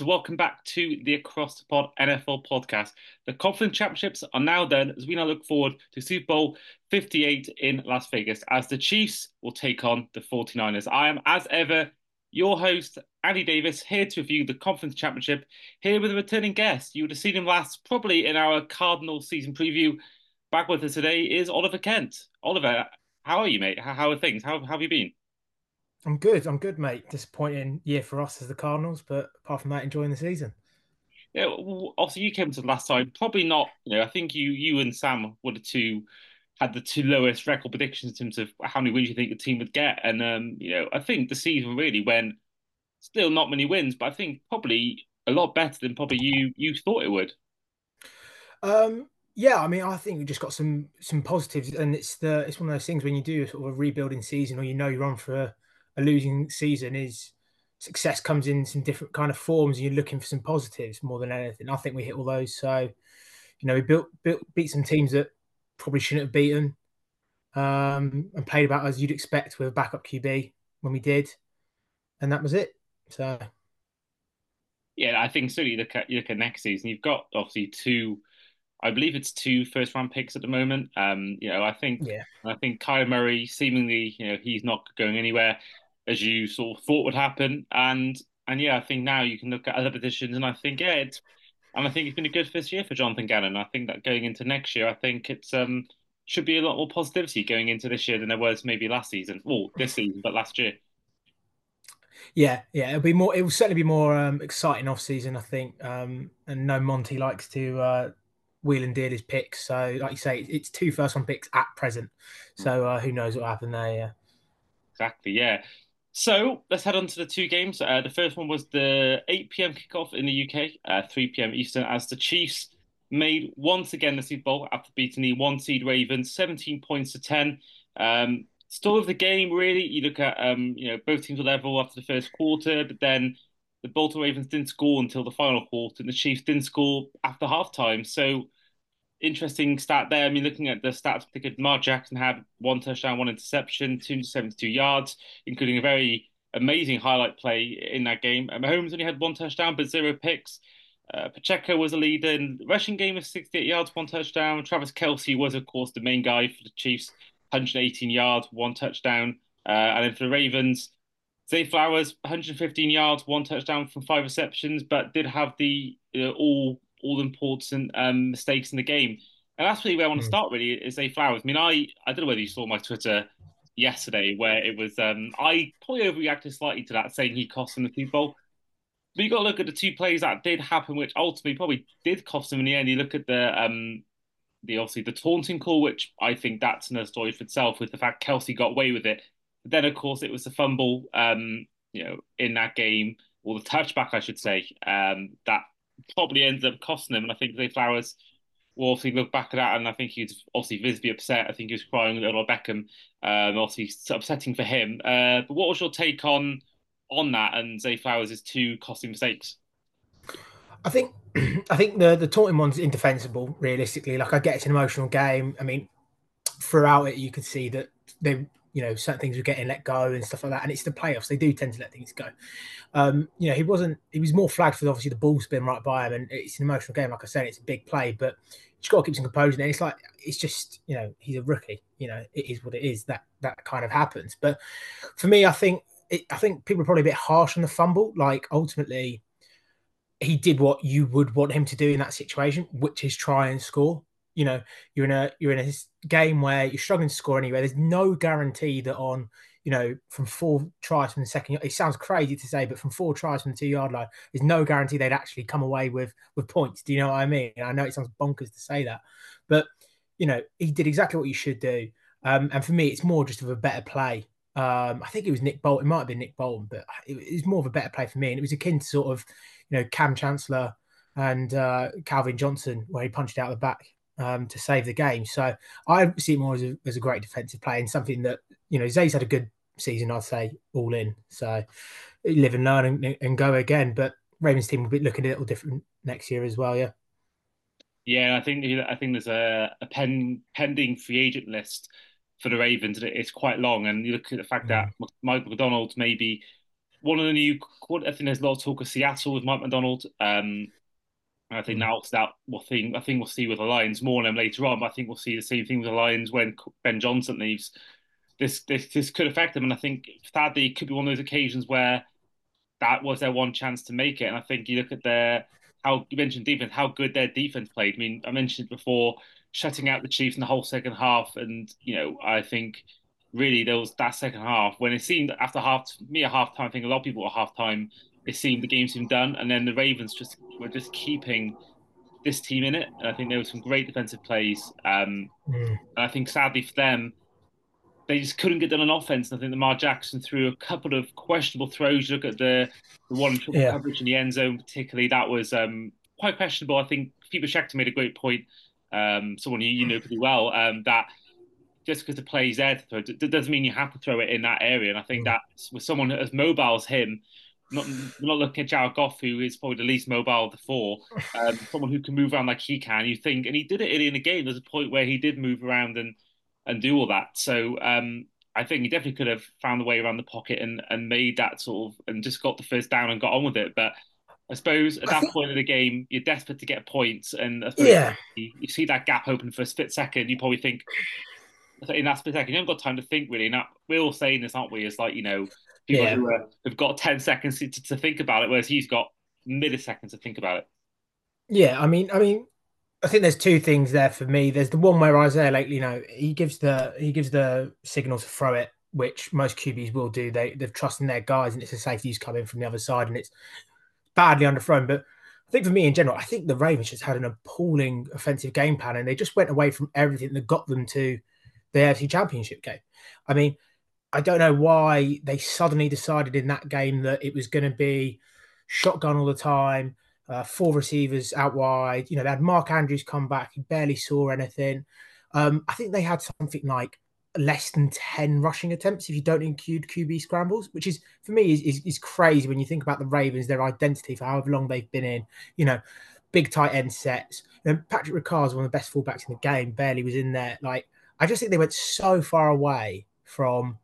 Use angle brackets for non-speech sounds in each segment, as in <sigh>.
and welcome back to the Across the Pod NFL podcast. The Conference Championships are now done as we now look forward to Super Bowl 58 in Las Vegas as the Chiefs will take on the 49ers. I am, as ever, your host, Andy Davis, here to review the Conference Championship, here with a returning guest. You would have seen him last probably in our Cardinal season preview. Back with us today is Oliver Kent. Oliver, how are you, mate? How, are things? How, how have you been? I'm good. I'm good, mate. Disappointing year for us as the Cardinals, but apart from that, enjoying the season. Yeah, well, obviously you came to the last time. Probably not. You know, I think you you and Sam were the two had the two lowest record predictions in terms of how many wins you think the team would get. And um, you know, I think the season really went still not many wins, but I think probably a lot better than probably you you thought it would. Um, yeah, I mean, I think we just got some some positives, and it's the it's one of those things when you do sort of a rebuilding season, or you know you're on for a, a losing season, is success comes in some different kind of forms, and you're looking for some positives more than anything. I think we hit all those. So, you know, we built built beat some teams that probably shouldn't have beaten, um, and played about as you'd expect with a backup QB when we did, and that was it. So, yeah, I think certainly look at you look at next season. You've got obviously two I believe it's two first round picks at the moment. Um, you know, I think yeah. I think Kyler Murray seemingly, you know, he's not going anywhere as you sort of thought would happen. And and yeah, I think now you can look at other positions and I think yeah, it's and I think it's been a good first year for Jonathan Gannon. I think that going into next year, I think it's um should be a lot more positivity going into this year than there was maybe last season. Well, this season, but last year. Yeah, yeah, it'll be more. It will certainly be more um, exciting off season, I think. Um, and no, Monti likes to uh, wheel and deal his picks. So, like you say, it's two first round picks at present. So, uh, who knows what will happen there? Yeah. Exactly. Yeah. So let's head on to the two games. Uh, the first one was the 8 p.m. kickoff in the UK, uh, 3 p.m. Eastern, as the Chiefs made once again the Super Bowl after beating the one seed Ravens, 17 points to 10. Um, story of the game, really, you look at um, you know both teams were level after the first quarter, but then the Baltimore Ravens didn't score until the final quarter, and the Chiefs didn't score after halftime. So interesting stat there. I mean, looking at the stats, particularly Lamar Jackson had one touchdown, one interception, 272 yards, including a very amazing highlight play in that game. And Mahomes only had one touchdown, but zero picks. Uh, Pacheco was a leader in rushing game of 68 yards, one touchdown. Travis Kelce was, of course, the main guy for the Chiefs, 118 yards, one touchdown. Uh, and then for the Ravens, Zay Flowers, 115 yards, one touchdown from five receptions, but did have the all all important um, mistakes in the game. And that's really where I want to hmm. start. Really, Zay Flowers. I mean, I I don't know whether you saw my Twitter yesterday where it was um, I probably overreacted slightly to that, saying he cost them the Super Bowl. But you got to look at the two plays that did happen, which ultimately probably did cost them in the end. You look at the um, the obviously the taunting call, which I think that's another story for itself, with the fact Kelce got away with it. But then, of course, it was the fumble, um, you know, in that game, or the touchback, I should say, um, that probably ends up costing him. And I think Zay Flowers will obviously look back at that, and I think he's obviously visibly upset. I think he was crying a little Beckham, um, obviously upsetting for him. Uh, but what was your take on on that and Zay Flowers' two costly mistakes? I think <clears throat> I think the the taunting one's indefensible. Realistically, like I get it's an emotional game. I mean, throughout it, you could see that they you know certain things were getting let go and stuff like that. And it's the playoffs; they do tend to let things go. Um, you know, he wasn't. He was more flagged for obviously the ball spin right by him, and it's an emotional game. Like I said, it's a big play, but you've got to keep some composure. And it's like it's just you know he's a rookie. You know, it is what it is. That that kind of happens. But for me, I think it, I think people are probably a bit harsh on the fumble. Like ultimately. He did what you would want him to do in that situation, which is try and score you know you're in a you're in a game where you're struggling to score anyway. There's no guarantee that on you know from four tries from the second. It sounds crazy to say, but from four tries from the two yard line, there's no guarantee they'd actually come away with with points. Do you know what I mean? I know it sounds bonkers to say that, but you know he did exactly what you should do. Um, and for me, it's more just of a better play. Um, I think it was Nick Bolton. It might have been Nick Bolton, but it, it was more of a better play for me. And it was akin to sort of, you know, Kam Chancellor and uh, Calvin Johnson, where he punched out the back um, to save the game. So I see it more as a, as a great defensive play and something that, you know, Zay's had a good season, I'd say, all in. So live and learn and, and go again. But Ravens team will be looking a little different next year as well, yeah. Yeah, I think I think there's a, a pen, pending free agent list for the Ravens. It's quite long, and you look at the fact mm. that Mike Macdonald maybe one of the new. I think there's a lot of talk of Seattle with Mike Macdonald. Um, and I think mm. now that we'll think I think we'll see with the Lions more on them later on. But I think we'll see the same thing with the Lions when Ben Johnson leaves. This this this could affect them, and I think sadly it could be one of those occasions where that was their one chance to make it. And I think you look at their how you mentioned defense, how good their defense played. I mean, I mentioned before shutting out the Chiefs in the whole second half, and you know I think really there was that second half when it seemed after half me a half time. I think a lot of people at half time it seemed the game seemed done, and then the Ravens just were just keeping this team in it. And I think there were some great defensive plays. Um, mm. And I think sadly for them, they just couldn't get done on offense. And I think Lamar Jackson threw a couple of questionable throws. You look at the, the one yeah. coverage in the end zone, particularly that was um, quite questionable. I think Phoebe Schechter made a great point. Um, someone you, you know pretty well um, that just because the play's there to throw, it doesn't mean you have to throw it in that area. And I think mm. that with someone as mobile as him, not not looking at Jared Goff, who is probably the least mobile of the four, um, <laughs> someone who can move around like he can. You think, and he did it early in the game. There's a point where he did move around and and do all that. So um, I think he definitely could have found a way around the pocket and and made that sort of and just got the first down and got on with it. But I suppose at that think... point of the game, you're desperate to get points, and yeah, you, you see that gap open for a split second. You probably think in that split second, you haven't got time to think really. Now we're all saying this, aren't we? It's like you know people yeah. who uh, have got 10 seconds to, to think about it, whereas he's got milliseconds to think about it. Yeah, I mean, I mean, I think there's two things there for me. There's the one where Isaiah, like you know, he gives the he gives the signal to throw it, which most QBs will do. They they're trusting their guys, and it's a safety who's coming from the other side, and it's badly underthrown. But I think for me in general, I think the Ravens just had an appalling offensive game plan, and they just went away from everything that got them to the AFC Championship game. I mean, I don't know why they suddenly decided in that game that it was going to be shotgun all the time, uh, four receivers out wide. You know, they had Mark Andrews come back, he barely saw anything. Um, I think they had something like less than 10 rushing attempts if you don't include QB scrambles, which is for me is, is, is crazy when you think about the Ravens, their identity for however long they've been in, you know, big tight end sets. And Patrick Ricard is one of the best fullbacks in the game, barely was in there. Like, I just think they went so far away from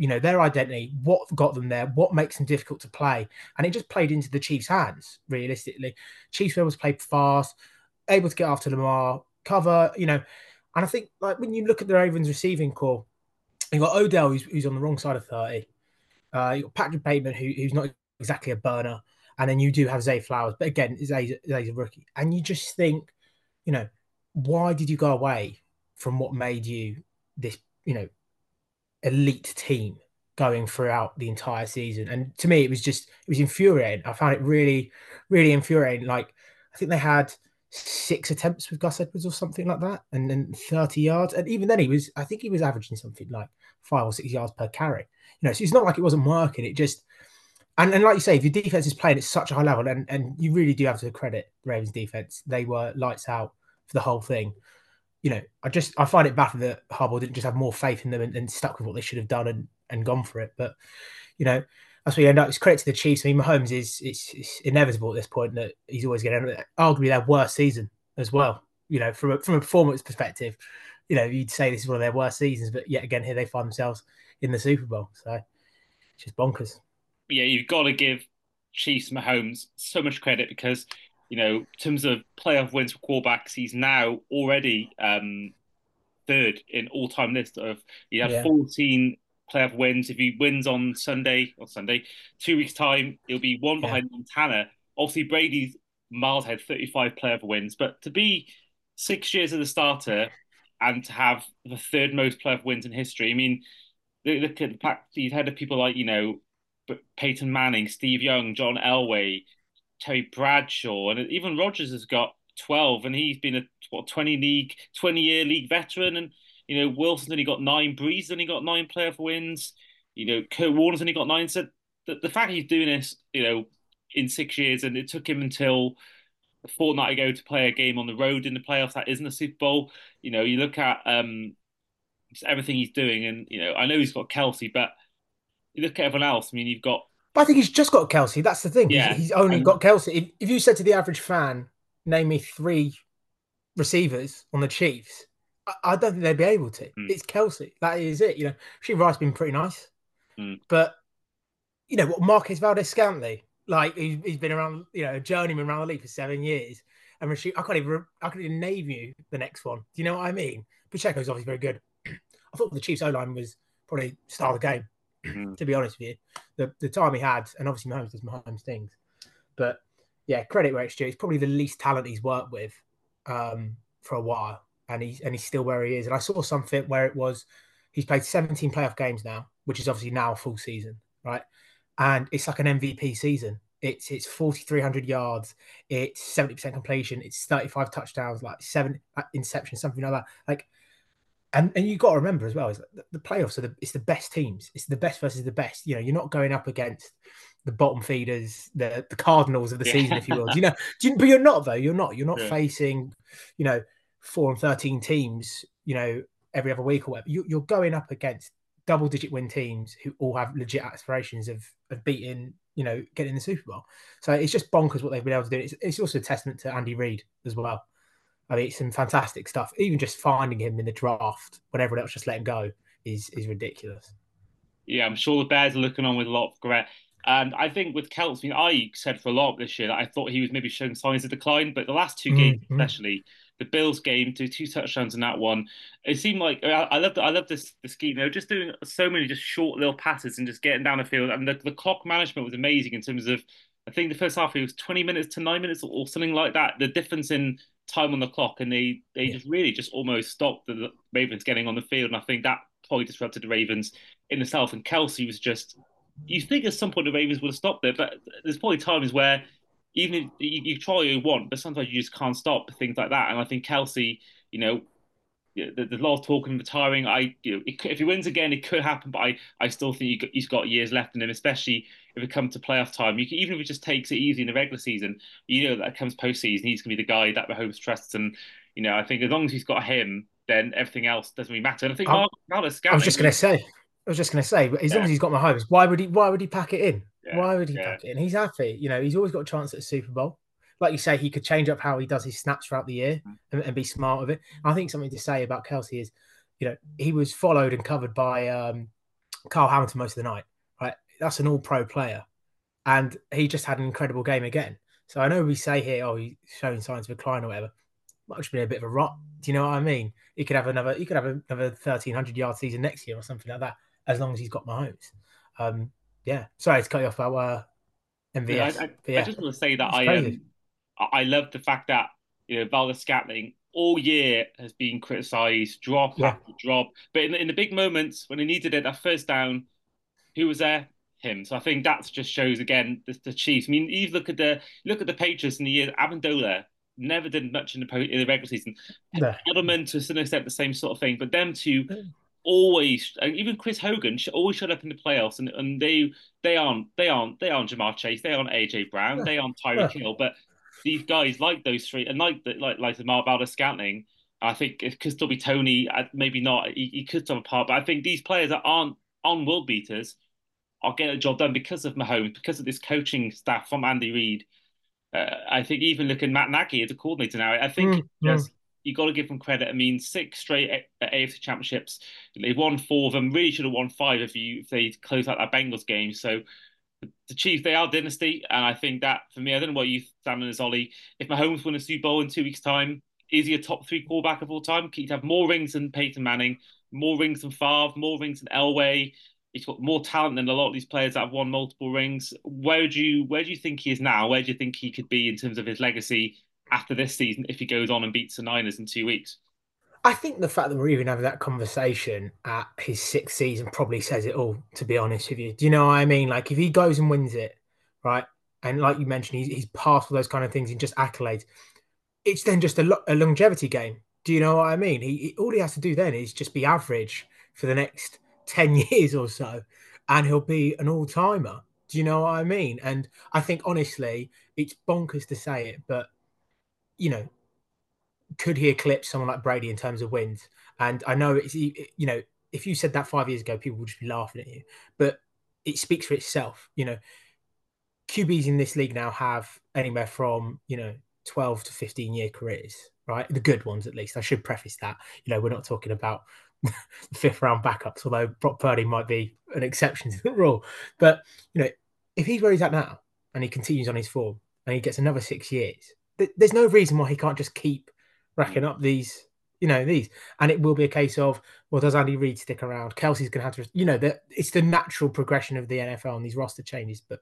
you know their identity, what got them there, what makes them difficult to play, and it just played into the Chiefs' hands. Realistically, Chiefs were able to play fast, able to get after Lamar, cover, you know, and I think like when you look at the Ravens receiving corps, you got Odell who's, who's on the wrong side of thirty, uh, you got Patrick Bateman who, who's not exactly a burner, and then you do have Zay Flowers, but again, Zay's, Zay's a rookie, and you just think, you know, why did you go away from what made you this, you know, elite team going throughout the entire season. And to me, it was just it was infuriating. I found it really, really infuriating. Like I think they had six attempts with Gus Edwards or something like that, and then 30 yards. And even then, he was I think he was averaging something like five or six yards per carry. You know, so it's not like it wasn't working. It just and, and like you say, if your defense is playing at such a high level, and, and you really do have to credit Ravens defense, they were lights out for the whole thing you know, I just I find it baffling that Harbaugh didn't just have more faith in them and, and, stuck with what they should have done and, and gone for it. But you know, that's where you end up. It's credit to the Chiefs. I mean, Mahomes is it's, it's inevitable at this point that he's always going to arguably their worst season as well. You know, from a, from a performance perspective, you know, you'd say this is one of their worst seasons, but yet again, here they find themselves in the Super Bowl. So it's just bonkers. Yeah, you've got to give Chiefs Mahomes so much credit because you know, in terms of playoff wins for quarterbacks, he's now already um, third in all-time list of. He had yeah. 14 playoff wins. If he wins on Sunday or Sunday, two weeks time, he'll be one behind yeah. Montana. Obviously, Brady's miles ahead, 35 playoff wins. But to be six years as a starter and to have the third most playoff wins in history, I mean, look at the fact you've had people like you know Peyton Manning, Steve Young, John Elway, Terry Bradshaw, and even Rodgers has got 12, and he's been a what 20 league, 20 year league veteran, and you know Wilson's only got nine, Brees only got nine playoff wins, you know Kurt Warner's only got nine. So the, the fact he's doing this, you know, in six years, and it took him until a fortnight ago to play a game on the road in the playoffs that isn't a Super Bowl. You know, you look at um, everything he's doing, and you know, I know he's got Kelce, but you look at everyone else. I mean, you've got but I think he's just got Kelce. That's the thing. Yeah. He's, only and... got Kelce. If, if, you said to the average fan, name me three receivers on the Chiefs, I, I don't think they'd be able to. Mm. It's Kelce. That is it. You know, Rashee Rice been pretty nice, mm. but you know what Marquez Valdes-Scantling, like he's, he's been around, you know, a journeyman around the league for seven years. And Rashid, I can't even I can't even name you the next one. Do you know what I mean? Pacheco's obviously very good. <clears throat> I thought the Chiefs O line was probably start of the game. Mm. To be honest with you, the the time he had, and obviously Mahomes does Mahomes things, but yeah, credit where it's due. He's probably the least talent he's worked with um, for a while, and he's and he's still where he is. And I saw something where it was he's played 17 playoff games now, which is obviously now a full season, right? And it's like an MVP season. It's it's 4,300 yards, it's 70% completion, it's 35 touchdowns, like seven interceptions, something like that. Like and and you got to remember as well is the, the playoffs are the it's the best teams. It's the best versus the best. You know, you're not going up against the bottom feeders, the the Cardinals of the yeah. season, if you will. Do you <laughs> know? You, but you're not though. You're not. You're not yeah. facing, you know, four and thirteen teams. You know, every other week or whatever. You, you're going up against double digit win teams who all have legit aspirations of of beating, you know, getting the Super Bowl. So it's just bonkers what they've been able to do. It's, it's also a testament to Andy Reid as well. I mean, it's some fantastic stuff. Even just finding him in the draft when everyone else just let him go is is ridiculous. Yeah, I'm sure the Bears are looking on with a lot of regret. And I think with Celts, I mean, I said for a lot this year that I thought he was maybe showing signs of decline, but the last 2 mm-hmm. games, especially the Bills game, to two touchdowns in that one, it seemed like I, I love I love this the scheme. They were just doing so many just short little passes and just getting down the field, and the, the clock management was amazing in terms of. I think the first half it was 20 minutes to nine minutes or, or something like that. The difference in time on the clock, and they they yeah. just really just almost stopped the Ravens getting on the field. And I think that probably disrupted the Ravens in the south. And Kelce was just you think at some point the Ravens would have stopped it, but there's probably times where even if you, you try you want, but sometimes you just can't stop things like that. And I think Kelce, you know, there's a lot of talk of retiring. I, you know, if he wins again, it could happen, but I, I still think he's got years left in him, especially if it comes to playoff time. You can, even if it just takes it easy in the regular season, you know that comes postseason, he's going to be the guy that the Mahomes trusts. And you know, I think as long as he's got him, then everything else doesn't really matter. And I think I was just going to say, I was just going to say, as yeah. long as he's got Mahomes, why would he? Why would he pack it in? Yeah. Why would he yeah. pack it in? He's happy. You know, he's always got a chance at a Super Bowl like you say, he could change up how he does his snaps throughout the year mm. and, and be smart with it. I think something to say about Kelce is, you know, he was followed and covered by um, Kyle Hamilton most of the night. Right, that's an all-pro player, and he just had an incredible game again. So I know we say here, oh, he's showing signs of decline or whatever. Might have been a bit of a rot. Do you know what I mean? He could have another. He could have another thirteen hundred yard season next year or something like that, as long as he's got Mahomes. Um, yeah. Sorry to cut you off about uh, MVS. Yeah, I, I, yeah. I, just want to say that I um, I love the fact that you know Valdes-Scantling all year has been criticised, drop yeah. after drop, but in the, in the big moments when he needed it, that first down, who was there? Him. So I think that just shows again the, the Chiefs. I mean, even look at the look at the Patriots in the year. Amendola never did much in the in the regular season. No. Edelman to some extent the same sort of thing, but them two always, and even Chris Hogan always showed up in the playoffs, and, and they they aren't they aren't they aren't Ja'Marr Chase, they aren't AJ Brown, they aren't Tyreek Hill, but these guys like those three and like the, like like the Marbalda Scantling. I think it could still be Toney, uh, maybe not. He, he could still apart, but I think these players that aren't on world beaters are getting a job done because of Mahomes, because of this coaching staff from Andy Reid. Uh, I think even looking at Matt Nagy as a coordinator now, I think mm, just, you got to give them credit. I mean, six straight a- AFC championships, they've won four of them. Really should have won five if you if they close out that Bengals game. So the Chiefs, they are dynasty, and I think that for me, I don't know what you, Sam and Ollie. If Mahomes win a Super Bowl in two weeks' time, is he a top three quarterback of all time? He'd have more rings than Peyton Manning, more rings than Favre, more rings than Elway. He's got more talent than a lot of these players that have won multiple rings. Where do you where do you think he is now? Where do you think he could be in terms of his legacy after this season if he goes on and beats the Niners in two weeks? I think the fact that we're even having that conversation at his sixth season probably says it all, to be honest with you. Do you know what I mean? Like, if he goes and wins it, right? And like you mentioned, he's, he's passed all those kind of things and just accolades. It's then just a, lo- a longevity game. Do you know what I mean? He, he, all he has to do then is just be average for the next <laughs> 10 years or so, and he'll be an all timer. Do you know what I mean? And I think honestly, it's bonkers to say it, but you know, could he eclipse someone like Brady in terms of wins? And I know it's you know if you said that five years ago, people would just be laughing at you. But it speaks for itself. You know, QBs in this league now have anywhere from you know twelve to fifteen year careers, right? The good ones, at least. I should preface that. You know, we're not talking about the <laughs> fifth round backups, although Brock Purdy might be an exception to the rule. But you know, if he's where he's at now and he continues on his form and he gets another six years, th- there's no reason why he can't just keep racking up these, you know, these. And it will be a case of, well, does Andy Reid stick around? Kelce's going to have to, you know, that it's the natural progression of the NFL and these roster changes. But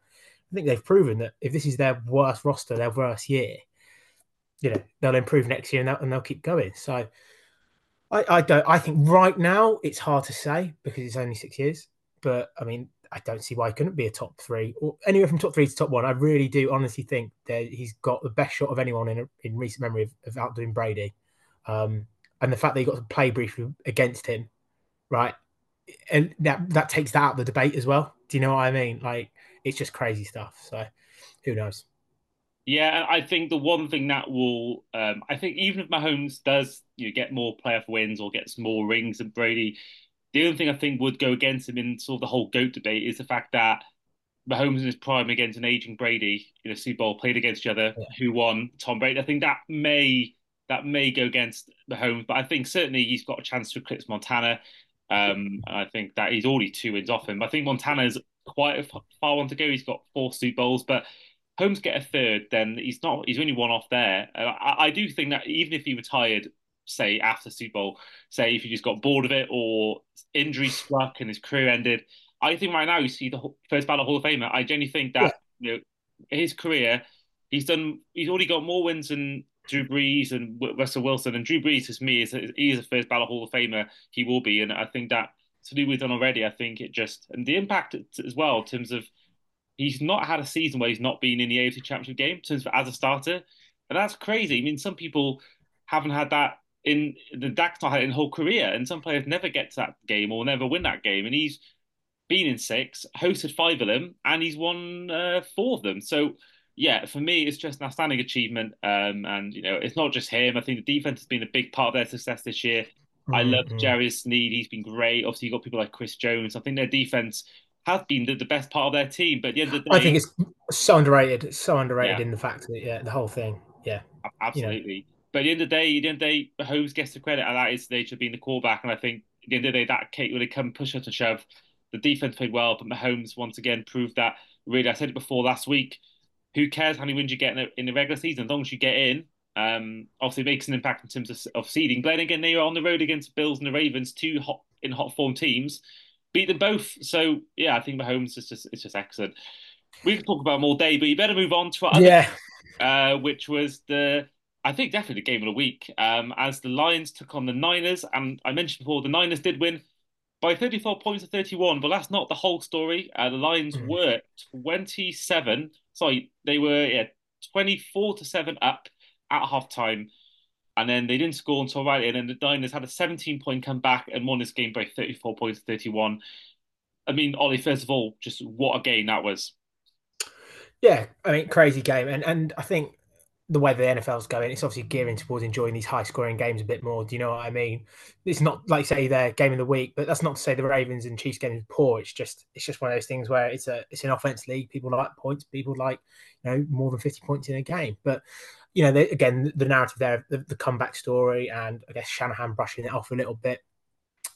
I think they've proven that if this is their worst roster, their worst year, you know, they'll improve next year and they'll, and they'll keep going. So I, I don't, I think right now it's hard to say because it's only six years. But I mean, I don't see why he couldn't be a top three or anywhere from top three to top one. I really do honestly think that he's got the best shot of anyone in in recent memory of, of outdoing Brady. Um, and the fact that he got to play briefly against him, right? And that that takes that out of the debate as well. Do you know what I mean? Like it's just crazy stuff. So who knows? Yeah, I think the one thing that will, um, I think even if Mahomes does, you know, get more playoff wins or gets more rings than Brady, the only thing I think would go against him in sort of the whole GOAT debate is the fact that Mahomes in his prime against an aging Brady in a Super Bowl played against each other, yeah. who won Tom Brady. I think that may that may go against Mahomes, but I think certainly he's got a chance to eclipse Montana. Um, I think that he's already two wins off him. I think Montana's quite a far one to go. He's got four Super Bowls, but Holmes get a third, then he's not. He's only one off there. Uh, I, I, do think that even if he retired say after Super Bowl, say if he just got bored of it or injury struck and his career ended. I think right now you see the first ballot Hall of Famer. I genuinely think that yeah. you know his career, he's done. He's already got more wins than Drew Brees and Russell Wilson. And Drew Brees, to me, is he is a first ballot Hall of Famer. He will be, and I think that to do with done already. I think it just and the impact as well in terms of he's not had a season where he's not been in the AFC Championship game in terms of as a starter, and that's crazy. I mean, some people haven't had that in the Dak's had in whole career, and some players never get to that game or never win that game. And he's been in six, hosted five of them, and he's won uh, four of them. So yeah, for me, it's just an outstanding achievement. Um, and you know, it's not just him. I think the defense has been a big part of their success this year. Mm-hmm. I love Jerry Sneed; he's been great. Obviously, you got people like Chris Jones. I think their defense has been the, the best part of their team. But at the end of the day, I think it's so underrated. It's so underrated yeah. in the fact that yeah, the whole thing. Yeah, absolutely. You know. But at the end of the day, at the end of the day, Mahomes gets the credit, and that is the nature of being the quarterback. And I think at the end of the day, that Kate it come push her to shove, the defense played well, but Mahomes once again proved that. Really, I said it before last week. Who cares how many wins you get in the, in the regular season? As long as you get in, um, obviously makes an impact in terms of, of seeding. Glenn again, they were on the road against Bills and the Ravens, two hot in hot form teams, beat them both. So yeah, I think Mahomes is just it's just excellent. We can talk about them all day, but you better move on to our other, yeah, <laughs> uh, which was the I think definitely the game of the week um, as the Lions took on the Niners. And I mentioned before, the Niners did win by 34 points to 31, but that's not the whole story. Uh, the Lions mm. were 27, sorry, they were yeah, 24 to 7 up at halftime. And then they didn't score until right in, and the Niners had a 17 point comeback and won this game by 34 points to 31. I mean, Ollie, first of all, just what a game that was. Yeah, I mean, crazy game. And and I think the way the NFL's going, it's obviously gearing towards enjoying these high scoring games a bit more. Do you know what I mean? It's not like say their game of the week, but that's not to say the Ravens and Chiefs game is poor. It's just it's just one of those things where it's a it's an offense league. People like points. People like you know more than fifty points in a game. But you know, they, again, the narrative there, the, the comeback story, and I guess Shanahan brushing it off a little bit.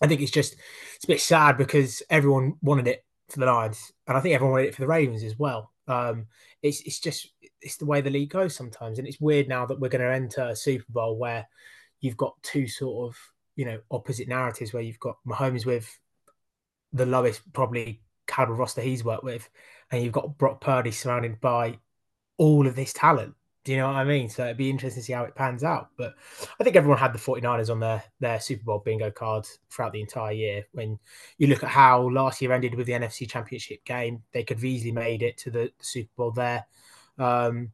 I think it's just it's a bit sad because everyone wanted it for the Lions, and I think everyone wanted it for the Ravens as well. Um, it's it's just it's the way the league goes sometimes, and it's weird now that we're going to enter a Super Bowl where you've got two sort of you know opposite narratives where you've got Mahomes with the lowest probably caliber roster he's worked with, and you've got Brock Purdy surrounded by all of this talent. Do you know what I mean? So it'd be interesting to see how it pans out. But I think everyone had the 49ers on their, their Super Bowl bingo cards throughout the entire year. When you look at how last year ended with the NFC Championship game, they could have easily made it to the, the Super Bowl there. Um,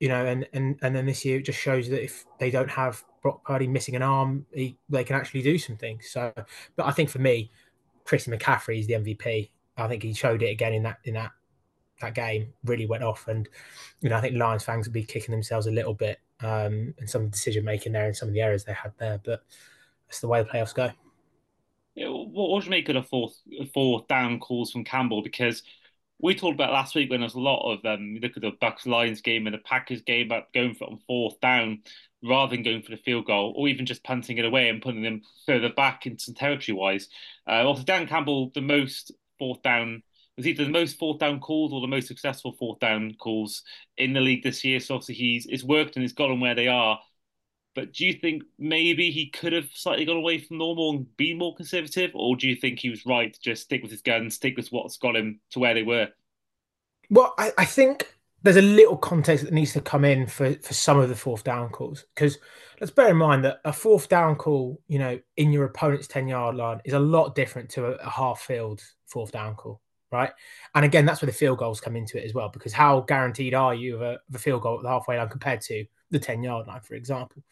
you know, and, and and then this year it just shows that if they don't have Brock Purdy missing an arm, he, they can actually do some things. So, but I think for me, Christian McCaffrey is the MVP. I think he showed it again in that in that that game. Really went off, and you know, I think Lions fans will be kicking themselves a little bit um, and some decision making there and some of the errors they had there. But that's the way the playoffs go. Yeah, what would you make of the fourth fourth down calls from Campbell? Because we talked about last week when there's a lot of um, you look at the Bucks Lions game and the Packers game about going for on fourth down rather than going for the field goal or even just punting it away and putting them further back into some territory wise. Uh, also, Dan Campbell, the most fourth down was either the most fourth down calls or the most successful fourth down calls in the league this year. So obviously he's it's worked and he's got where they are. But do you think maybe he could have slightly gone away from normal and been more conservative, or do you think he was right to just stick with his gun, stick with what's got him to where they were? Well, I, I think there's a little context that needs to come in for for some of the fourth down calls because let's bear in mind that a fourth down call, you know, in your opponent's ten yard line is a lot different to a, a half field fourth down call, right? And again, that's where the field goals come into it as well because how guaranteed are you of a, of a field goal at the halfway line compared to the ten yard line, for example?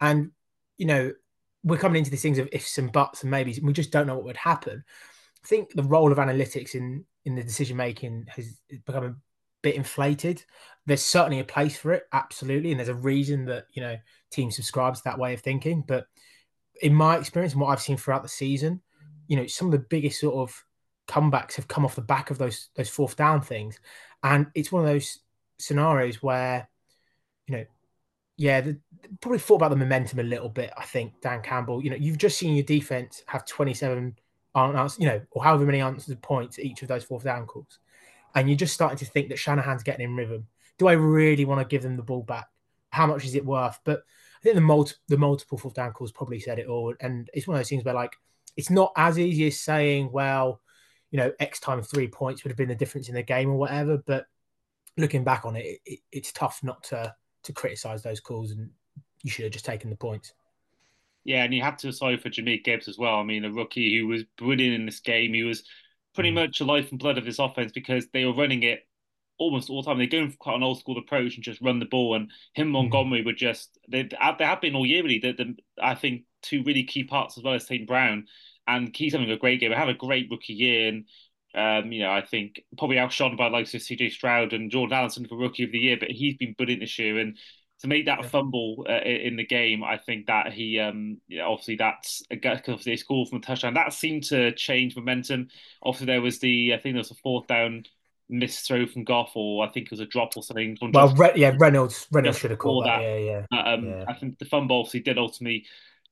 And you know, we're coming into these things of ifs and buts and maybes, and we just don't know what would happen. I think the role of analytics in in the decision making has become a bit inflated. There's certainly a place for it, absolutely, and there's a reason that you know team subscribes to that way of thinking. But in my experience and what I've seen throughout the season, you know, some of the biggest sort of comebacks have come off the back of those those fourth down things, and it's one of those scenarios where, you know, yeah, the, probably thought about the momentum a little bit. I think Dan Campbell, you know, you've just seen your defense have 27 answers, you know, or however many answered points each of those fourth down calls and you're just starting to think that Shanahan's getting in rhythm. Do I really want to give them the ball back? How much is it worth? But I think the multi- the multiple fourth down calls probably said it all, and it's one of those things where like it's not as easy as saying, well, you know, X times three points would have been the difference in the game or whatever. But looking back on it, it, it it's tough not to to criticize those calls, and you should have just taken the points. Yeah, and you have to sorry for Jahmyr Gibbs as well. I mean, a rookie who was brilliant in this game. He was pretty mm. much the life and blood of this offense because they were running it almost all the time. They're going for quite an old school approach and just run the ball. And him, mm. Montgomery, were just they they have been all year really. The, I think two really key parts as well as St. Brown and he's having a great game. I have a great rookie year and. Um, you know, I think probably outshone by likes of CJ Stroud and Jordan Addison for Rookie of the Year, but he's been brilliant this year. And to make that yeah. fumble uh, in the game, I think that he, um, yeah, obviously that's because they scored from a touchdown. That seemed to change momentum. Obviously, there was the, I think there was a fourth down missed throw from Goff, or I think it was a drop or something. well, Re- yeah, Reynolds, Reynolds should have called that. that. Yeah, yeah. Um, yeah. I think the fumble obviously did ultimately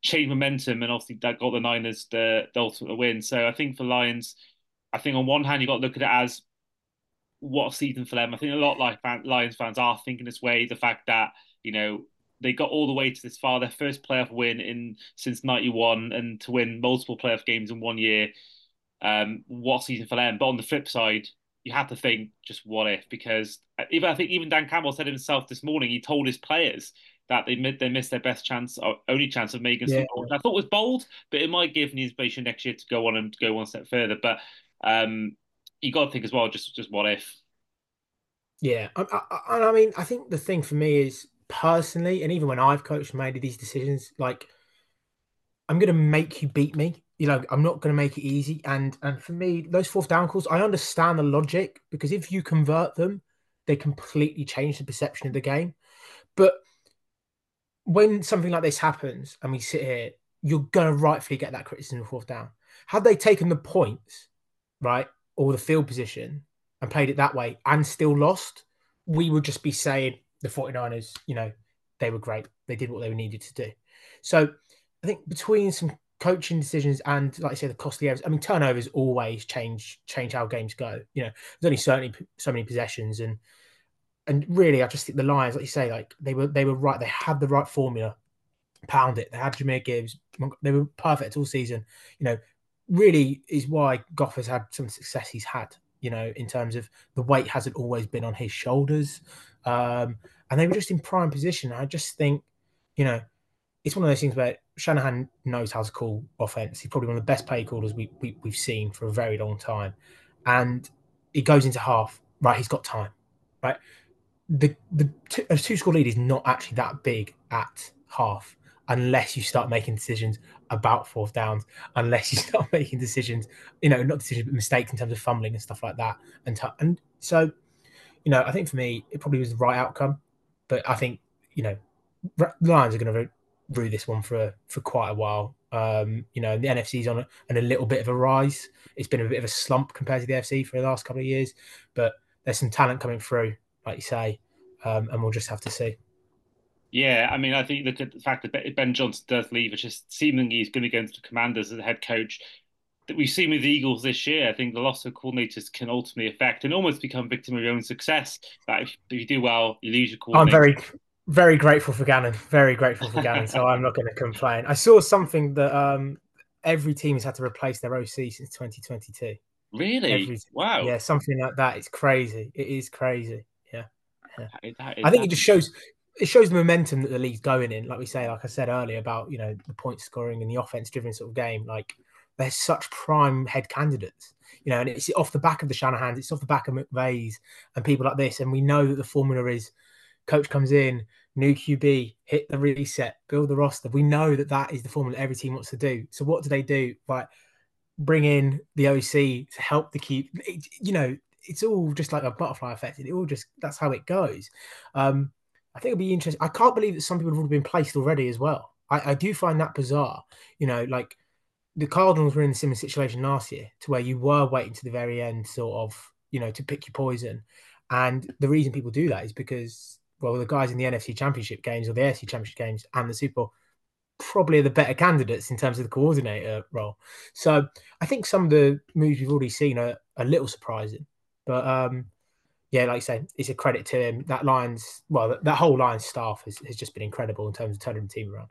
change momentum, and obviously that got the Niners the, the ultimate win. So I think for Lions, I think on one hand you got to look at it as what season for them. I think a lot like Lions fans are thinking this way. The fact that you know, they got all the way to this far, their first playoff win in since '91, and to win multiple playoff games in one year. Um, what season for them? But on the flip side, you have to think just what if because even I think even Dan Campbell said himself this morning. He told his players that they they missed their best chance or only chance of making yeah. Super I thought was bold, but it might give the inspiration next year to go on and go one step further. But um, you got to think as well, just just what if. Yeah, I, I, I mean, I think the thing for me is personally, and even when I've coached and made these decisions, like I'm going to make you beat me. You know, I'm not going to make it easy. And and for me, those fourth down calls, I understand the logic because if you convert them, they completely change the perception of the game. But when something like this happens and we sit here, you're going to rightfully get that criticism of fourth down. Had they taken the points, right, or the field position and played it that way and still lost, we would just be saying, the 49ers, you know, they were great. They did what they needed to do. So I think between some coaching decisions and, like I say, the costly errors, I mean, turnovers always change change how games go. You know, there's only certainly so many possessions, and and really, I just think the Lions, like you say, like they were they were right. They had the right formula. Pound it. They had Jahmyr Gibbs. They were perfect all season. You know, really is why Goff has had some success he's had. You know, in terms of the weight hasn't always been on his shoulders. Um, and they were just in prime position. I just think, you know, it's one of those things where Shanahan knows how to call offense. He's probably one of the best play callers we, we, have seen for a very long time. And it goes into half, right? He's got time, right? The the two, a two score lead is not actually that big at half unless you start making decisions about fourth downs, unless you <laughs> start making decisions, you know, not decisions but mistakes in terms of fumbling and stuff like that. And t- and so you know, I think for me, it probably was the right outcome. But I think, you know, the Lions are going to rue this one for for quite a while. Um, you know, the NFC's on a, on a little bit of a rise. It's been a bit of a slump compared to the FC for the last couple of years, but there's some talent coming through, like you say, um, and we'll just have to see. Yeah, I mean, I think the fact that Ben Johnson does leave, it's just seemingly he's going to go into the Commanders as a head coach That we've seen with the Eagles this year, I think the loss of coordinators can ultimately affect and almost become victim of your own success. That if, if you do well, you lose your coordinator. I'm very, very grateful for Gannon. Very grateful for Gannon. so I'm not going to complain. I saw something that um, every team has had to replace their OC since 2022. Really? Every, wow. Yeah, something like that. It's crazy. It is crazy. Yeah. yeah. That is, that is, I think it just shows it shows the momentum that the league's going in. Like we say, like I said earlier about you know the point scoring and the offense driven sort of game. Like they're such prime head candidates, you know, and it's off the back of the Shanahan's, it's off the back of McVay's and people like this. And we know that the formula is coach comes in, new QB, hit the reset, build the roster. We know that that is the formula every team wants to do. So what do they do? Right, bring in the OC to help the keep. You know, it's all just like a butterfly effect. It all just that's how it goes. Um, I think it'll be interesting. I can't believe that some people have already been placed already as well. I, I do find that bizarre. You know, like the Cardinals were in a similar situation last year to where you were waiting to the very end, sort of, you know, to pick your poison. And the reason people do that is because, well, the guys in the NFC Championship games or the AFC Championship games and the Super Bowl probably are the better candidates in terms of the coordinator role. So I think some of the moves we've already seen are a little surprising. But um, yeah, like I say, it's a credit to him. That Lions, well, that whole Lions staff has, has just been incredible in terms of turning the team around.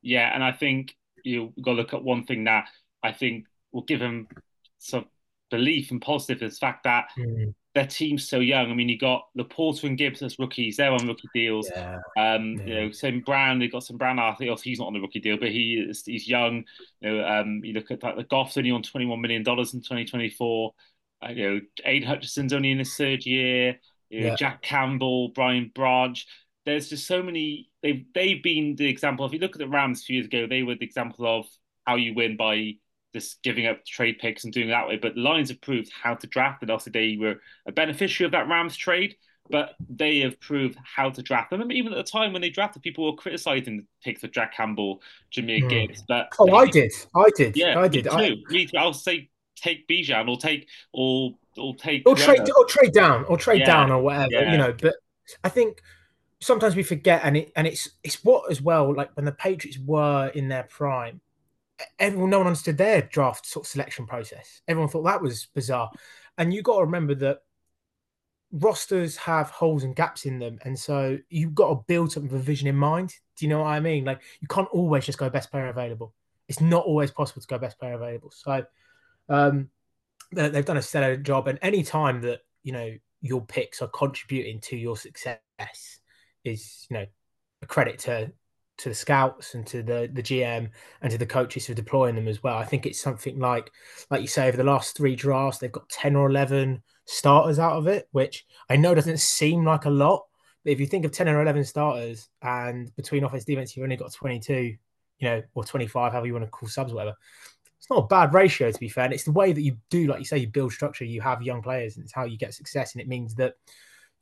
Yeah, and I think you've got to look at one thing that I think will give him some belief and positive is the fact that mm. their team's so young. I mean, you got LaPorta and Gibbs as rookies; they're on rookie deals. Yeah. Um, yeah. You know, St. Brown, they got some Brown. I think he's not on the rookie deal, but he is he's young. You know, um, you look at like the Goff's only on twenty one million dollars in twenty twenty four. You know, Aidan Hutchinson's only in his third year. You know, yeah. Jack Campbell, Brian Branch there's just so many. They've they've been the example. If you look at the Rams a few years ago, they were the example of how you win by just giving up trade picks and doing it that way. But the Lions have proved how to draft, and also they were a beneficiary of that Rams trade. But they have proved how to draft. I remember even at the time when they drafted, people were criticizing the picks of Jack Campbell, Jahmyr mm. Gibbs. But oh, they, I did, I did, yeah, I did. Me too. I... Me too. I'll say take Bijan or take or or take or trade or trade down or trade yeah, down or whatever. Yeah. You know, but I think sometimes we forget, and it and it's it's what as well. Like when the Patriots were in their prime, everyone no one understood their draft sort of selection process. Everyone thought that was bizarre, and you got to remember that rosters have holes and gaps in them, and so you've got to build something with a vision in mind. Do you know what I mean? Like you can't always just go best player available. It's not always possible to go best player available. So um, they've done a stellar job, and any time that you know your picks are contributing to your success is you know a credit to to the scouts and to the the GM and to the coaches who are deploying them as well. I think it's something like like you say over the last three drafts they've got ten or eleven starters out of it, which I know doesn't seem like a lot, but if you think of ten or eleven starters and between offense defense you've only got twenty two, you know, or twenty five, however you want to call subs, whatever. It's not a bad ratio to be fair. And it's the way that you do, like you say, you build structure. You have young players, and it's how you get success. And it means that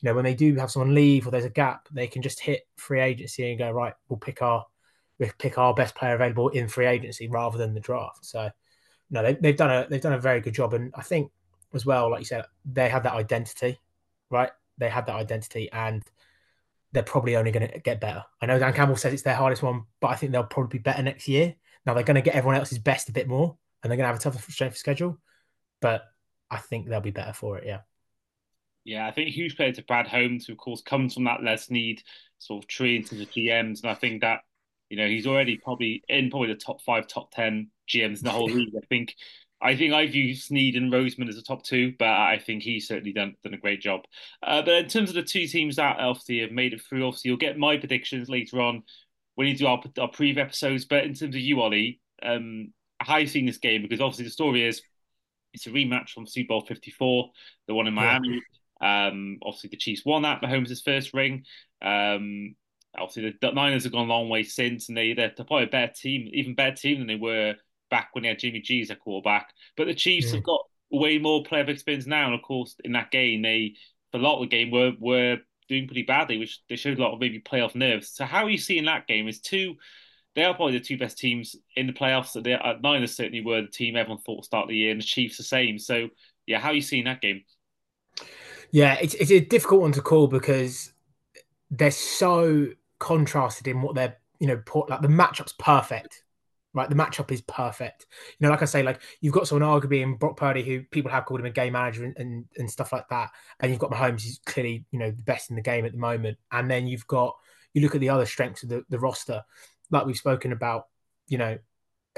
you know, when they do have someone leave or there's a gap, they can just hit free agency and go, right, we'll pick our we'll pick our best player available in free agency rather than the draft. So no, they, they've done a they've done a very good job. And I think as well, like you said, they had that identity, right? They had that identity and they're probably only going to get better. I know Dan Campbell says it's their hardest one, but I think they'll probably be better next year. Now they're going to get everyone else's best a bit more and they're going to have a tougher strength schedule, but I think they'll be better for it. Yeah. Yeah, I think huge credit to Brad Holmes, who of course comes from that Les Snead sort of tree into the GMs, and I think that you know he's already probably in probably the top five, top ten GMs in the whole <laughs> league. I think I think I view Snead and Roseman as the top two, but I think he's certainly done done a great job. Uh, but in terms of the two teams that obviously have made it through, obviously you'll get my predictions later on when you do our, our preview episodes. But in terms of you, Ollie, um, how you seen this game? Because obviously the story is it's a rematch from Super Bowl 54, the one in Miami. Yeah. Um, obviously, the Chiefs won that. Mahomes' first ring. Um, obviously, the Niners have gone a long way since, and they, they're, probably a better team, even better team than they were back when they had Jimmy G as their quarterback. But the Chiefs yeah. have got way more player experience now, and of course, in that game, they for a lot of the game were were doing pretty badly, which they showed a lot of maybe playoff nerves. So, how are you seeing that game? Is two they are probably the two best teams in the playoffs. That the uh, Niners certainly were the team everyone thought start the year, and the Chiefs the same. So, yeah, how are you seeing that game? Yeah, it's it's a difficult one to call because they're so contrasted in what they're you know put, like the matchup's perfect Right, the matchup is perfect. You know, like I say, like you've got someone arguably in Brock Purdy who people have called him a game manager and, and, and stuff like that, and you've got Mahomes, who's clearly you know the best in the game at the moment, and then you've got you look at the other strengths of the, the roster, like we've spoken about, you know,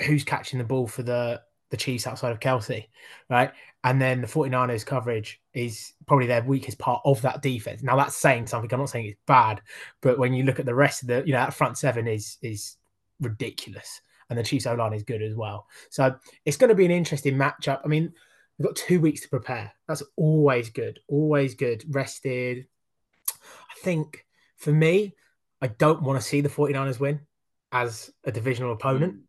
who's catching the ball for the the Chiefs outside of Kelce, right? And then the 49ers coverage is probably their weakest part of that defense. Now that's saying something. I'm not saying it's bad, but when you look at the rest of the, you know, that front seven is is ridiculous and the Chiefs O line is good as well. So it's going to be an interesting matchup. I mean, we've got two weeks to prepare. That's always good. Always good. Rested. I think for me, I don't want to see the 49ers win as a divisional opponent.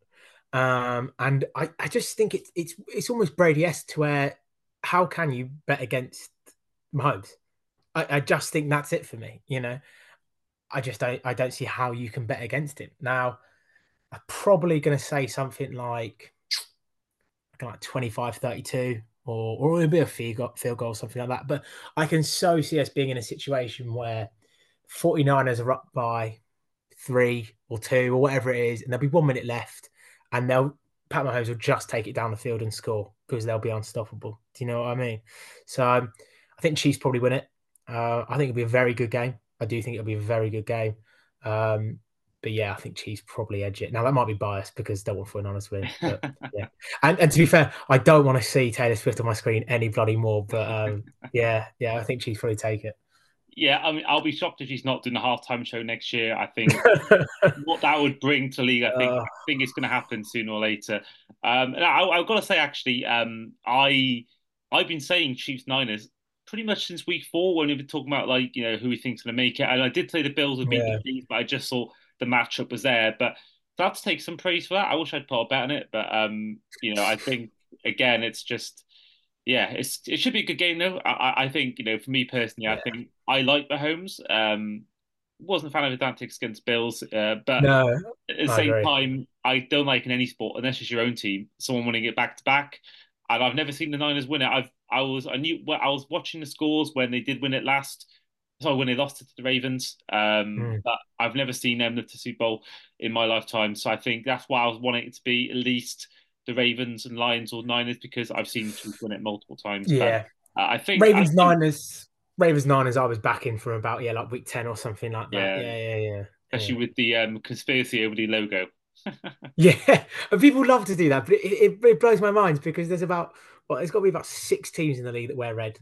Um, and I, I just think it's it's it's almost Brady esque to where how can you bet against Mahomes? I, I just think that's it for me. You know, I just don't I don't see how you can bet against him. Now, I'm probably going to say something like, like 25 32 or, or it'll be a field goal, field goal, something like that. But I can so see us being in a situation where 49ers are up by three or two or whatever it is, and there'll be one minute left, and they'll Pat Mahomes will just take it down the field and score because they'll be unstoppable. Do you know what I mean? So um, I think Chiefs probably win it. Uh, I think it'll be a very good game. I do think it'll be a very good game. Um, but yeah, I think Chiefs probably edge it. Now that might be biased because they want for an honest win. But <laughs> yeah, and, and to be fair, I don't want to see Taylor Swift on my screen any bloody more. But um, <laughs> yeah, yeah, I think Chiefs probably take it. Yeah, I mean, I'll be shocked if she's not doing a halftime show next year. I think <laughs> what that would bring to league, I think, uh, I think it's going to happen sooner or later. Um, and I, have got to say, actually, um, I I've been saying Chiefs Niners pretty much since week four when we've been talking about like you know who we think's going to make it. And I did say the Bills would beat yeah. the Chiefs, but I just saw the matchup was there. But I have to take some praise for that. I wish I'd put a bet on it, but um, you know, I think again, it's just yeah, it's it should be a good game though. I, I think you know, for me personally, yeah. I think I like Mahomes. Um, wasn't a fan of his antics against Bills, uh, but no, at the same agree. time, I don't like in any sport unless it's your own team, someone winning it back to back. And I've never seen the Niners win it. I've I was I knew I was watching the scores when they did win it last sorry, when they lost it to the Ravens. Um, mm. But I've never seen them lift a Super Bowl in my lifetime. So I think that's why I was wanting it to be at least the Ravens and Lions or Niners because I've seen Chiefs win it multiple times. Yeah. But, uh, I think Ravens, I think, Niners, Ravens, Niners, I was backing from about, yeah, like week 10 or something like that. Yeah, yeah, yeah. yeah. Especially yeah. with the um, conspiracy over the logo. <laughs> yeah, <laughs> and people love to do that, but it, it, it blows my mind because there's about well, there's got to be about six teams in the league that wear red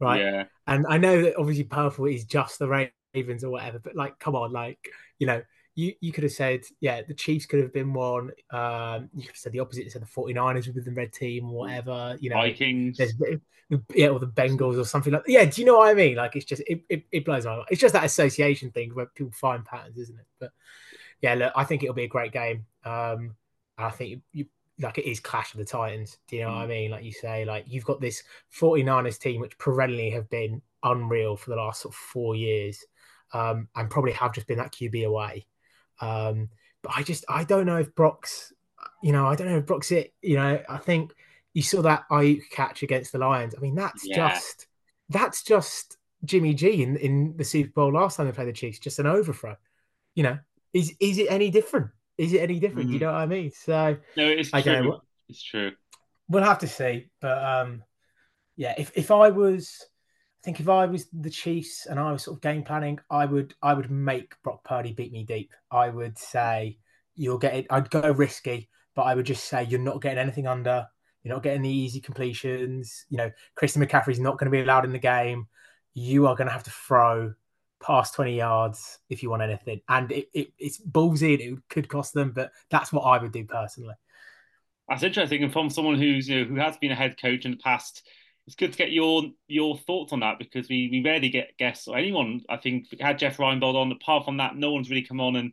right? Yeah. And I know that obviously purple is just the Ravens or whatever, but like, come on, like, you know, you, you could have said, yeah, the Chiefs could have been one. Um, you could have said the opposite, You said the 49ers with the red team or whatever, you know, Vikings. yeah, or the Bengals or something like that. Yeah, do you know what I mean? Like, it's just, it, it, it blows my mind. It's just that association thing where people find patterns, isn't it? But yeah, look, I think it'll be a great game. Um, I think you, like it is Clash of the Titans. Do you know mm. what I mm. mean? Like you say, like you've got this 49ers team which perennially have been unreal for the last sort of four years, um, and probably have just been that QB away. Um, but I just I don't know if Brock's, you know, I don't know if Brock's it. You know, I think you saw that Aiyuk catch against the Lions. I mean, that's yeah. just that's just Jimmy G in, in the Super Bowl last time they played the Chiefs, just an overthrow. You know, is is it any different? Is it any different? Mm-hmm. You know what I mean? So no, it's true. It's true. We'll have to see, but um, yeah, if if I was, I think if I was the Chiefs and I was sort of game planning, I would I would make Brock Purdy beat me deep. I would say you'll get it. I'd go risky, but I would just say you're not getting anything under. You're not getting the easy completions. You know, Christian McCaffrey's not going to be allowed in the game. You are going to have to throw past 20 yards if you want anything. And it, it, it's ballsy and it could cost them, but that's what I would do personally. That's interesting. And from someone who's you know who has been a head coach in the past, it's good to get your your thoughts on that because we, we rarely get guests or anyone. I think had Jeff Reinebold on. Apart from that, no one's really come on and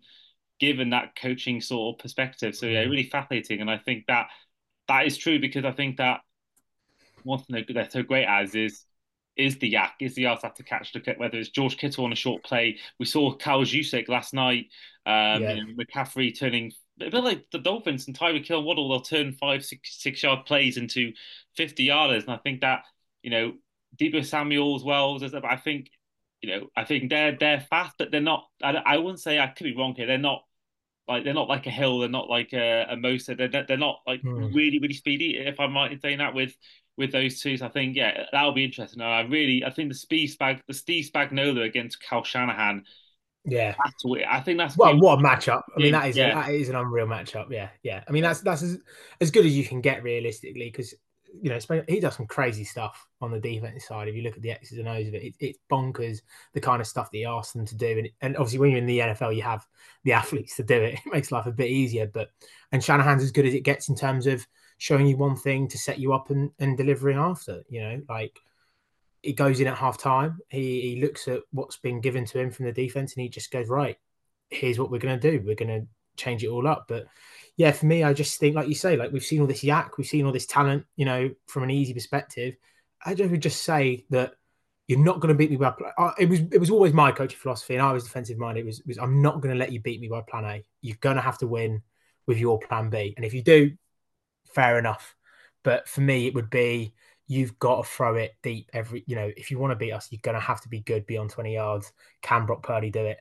given that coaching sort of perspective. So yeah, mm. really fascinating. And I think that that is true because I think that one thing they're so great as is is the YAC, is the art to catch the whether it's George Kittle on a short play. We saw Kyle Juszczyk last night, um, yeah. McCaffrey turning a bit like the Dolphins and Tyreek Hill Waddle, they'll turn five, six, six yard plays into 50 yarders. And I think that, you know, Deebo Samuel as well, I think, you know, I think they're they're fast, but they're not, I, I wouldn't say, I could be wrong here, they're not like they're not like a Hill, they're not like a, a Mosa, they're they're not like Hmm. really really speedy. If I'm right in saying that with with those two, so I think yeah that'll be interesting. I really I think the Steve Spag the Steve Spagnuolo against Kyle Shanahan. Yeah. I think that's Well, what a matchup! I mean, that is yeah. that is an unreal matchup. Yeah, yeah. I mean, that's that's as, as good as you can get realistically because you know he does some crazy stuff on the defensive side. If you look at the X's and O's of it, it it's bonkers the kind of stuff that he asks them to do. And, and obviously, when you're in the NFL, you have the athletes to do it. <laughs> It makes life a bit easier. But and Shanahan's as good as it gets in terms of showing you one thing to set you up and, and delivering after. You know, like he goes in at half time. He, he looks at what's been given to him from the defense and he just goes, right, here's what we're going to do. We're going to change it all up. But yeah, for me, I just think, like you say, like we've seen all this YAC, we've seen all this talent, you know, from an easy perspective. I would just say that you're not going to beat me by. uh, It was it was always my coaching philosophy, and I was defensive minded. It was, it was I'm not going to let you beat me by plan A. You're going to have to win with your plan B, and if you do, fair enough. But for me, it would be you've got to throw it deep every. You know, if you want to beat us, you're going to have to be good beyond 20 yards. Can Brock Purdy do it?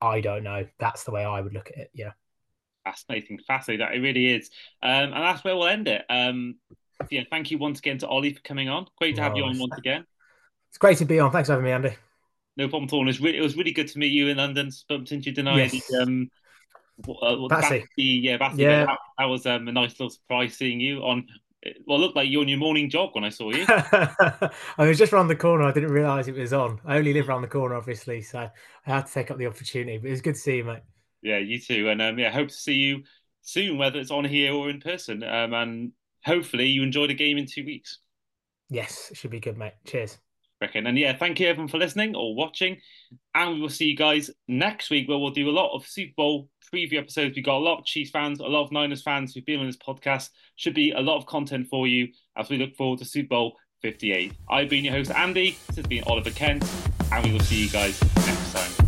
I don't know. That's the way I would look at it. Yeah. fascinating, fascinating. That it really is, um, and that's where we'll end it. Um, yeah, thank you once again to Ollie for coming on. Great to have you on once again. It's great to be on. Thanks for having me, Andy. No problem at all. It was really, it was really good to meet you in London. Bumped into you tonight. Yes. Um, uh, Batsy. yeah, Batsy. Yeah. That, that was um, a nice little surprise seeing you on. Well, it looked like you on your morning jog when I saw you. <laughs> I was just around the corner. I didn't realize it was on. I only live around the corner, obviously, so I had to take up the opportunity. But it was good to see you, mate. yeah, you too. And um, yeah, hope to see you soon, whether it's on here or in person. Um, and hopefully you enjoy the game in two weeks. Yes, it should be good, mate. Cheers. Reckon. And yeah, thank you everyone for listening or watching. And we will see you guys next week where we'll do a lot of Super Bowl preview episodes. We've got a lot of Chiefs fans, a lot of Niners fans who've been on this podcast. Should be a lot of content for you as we look forward to Super Bowl 58. I've been your host, Andy. This has been Oliver Kent. And we will see you guys next time.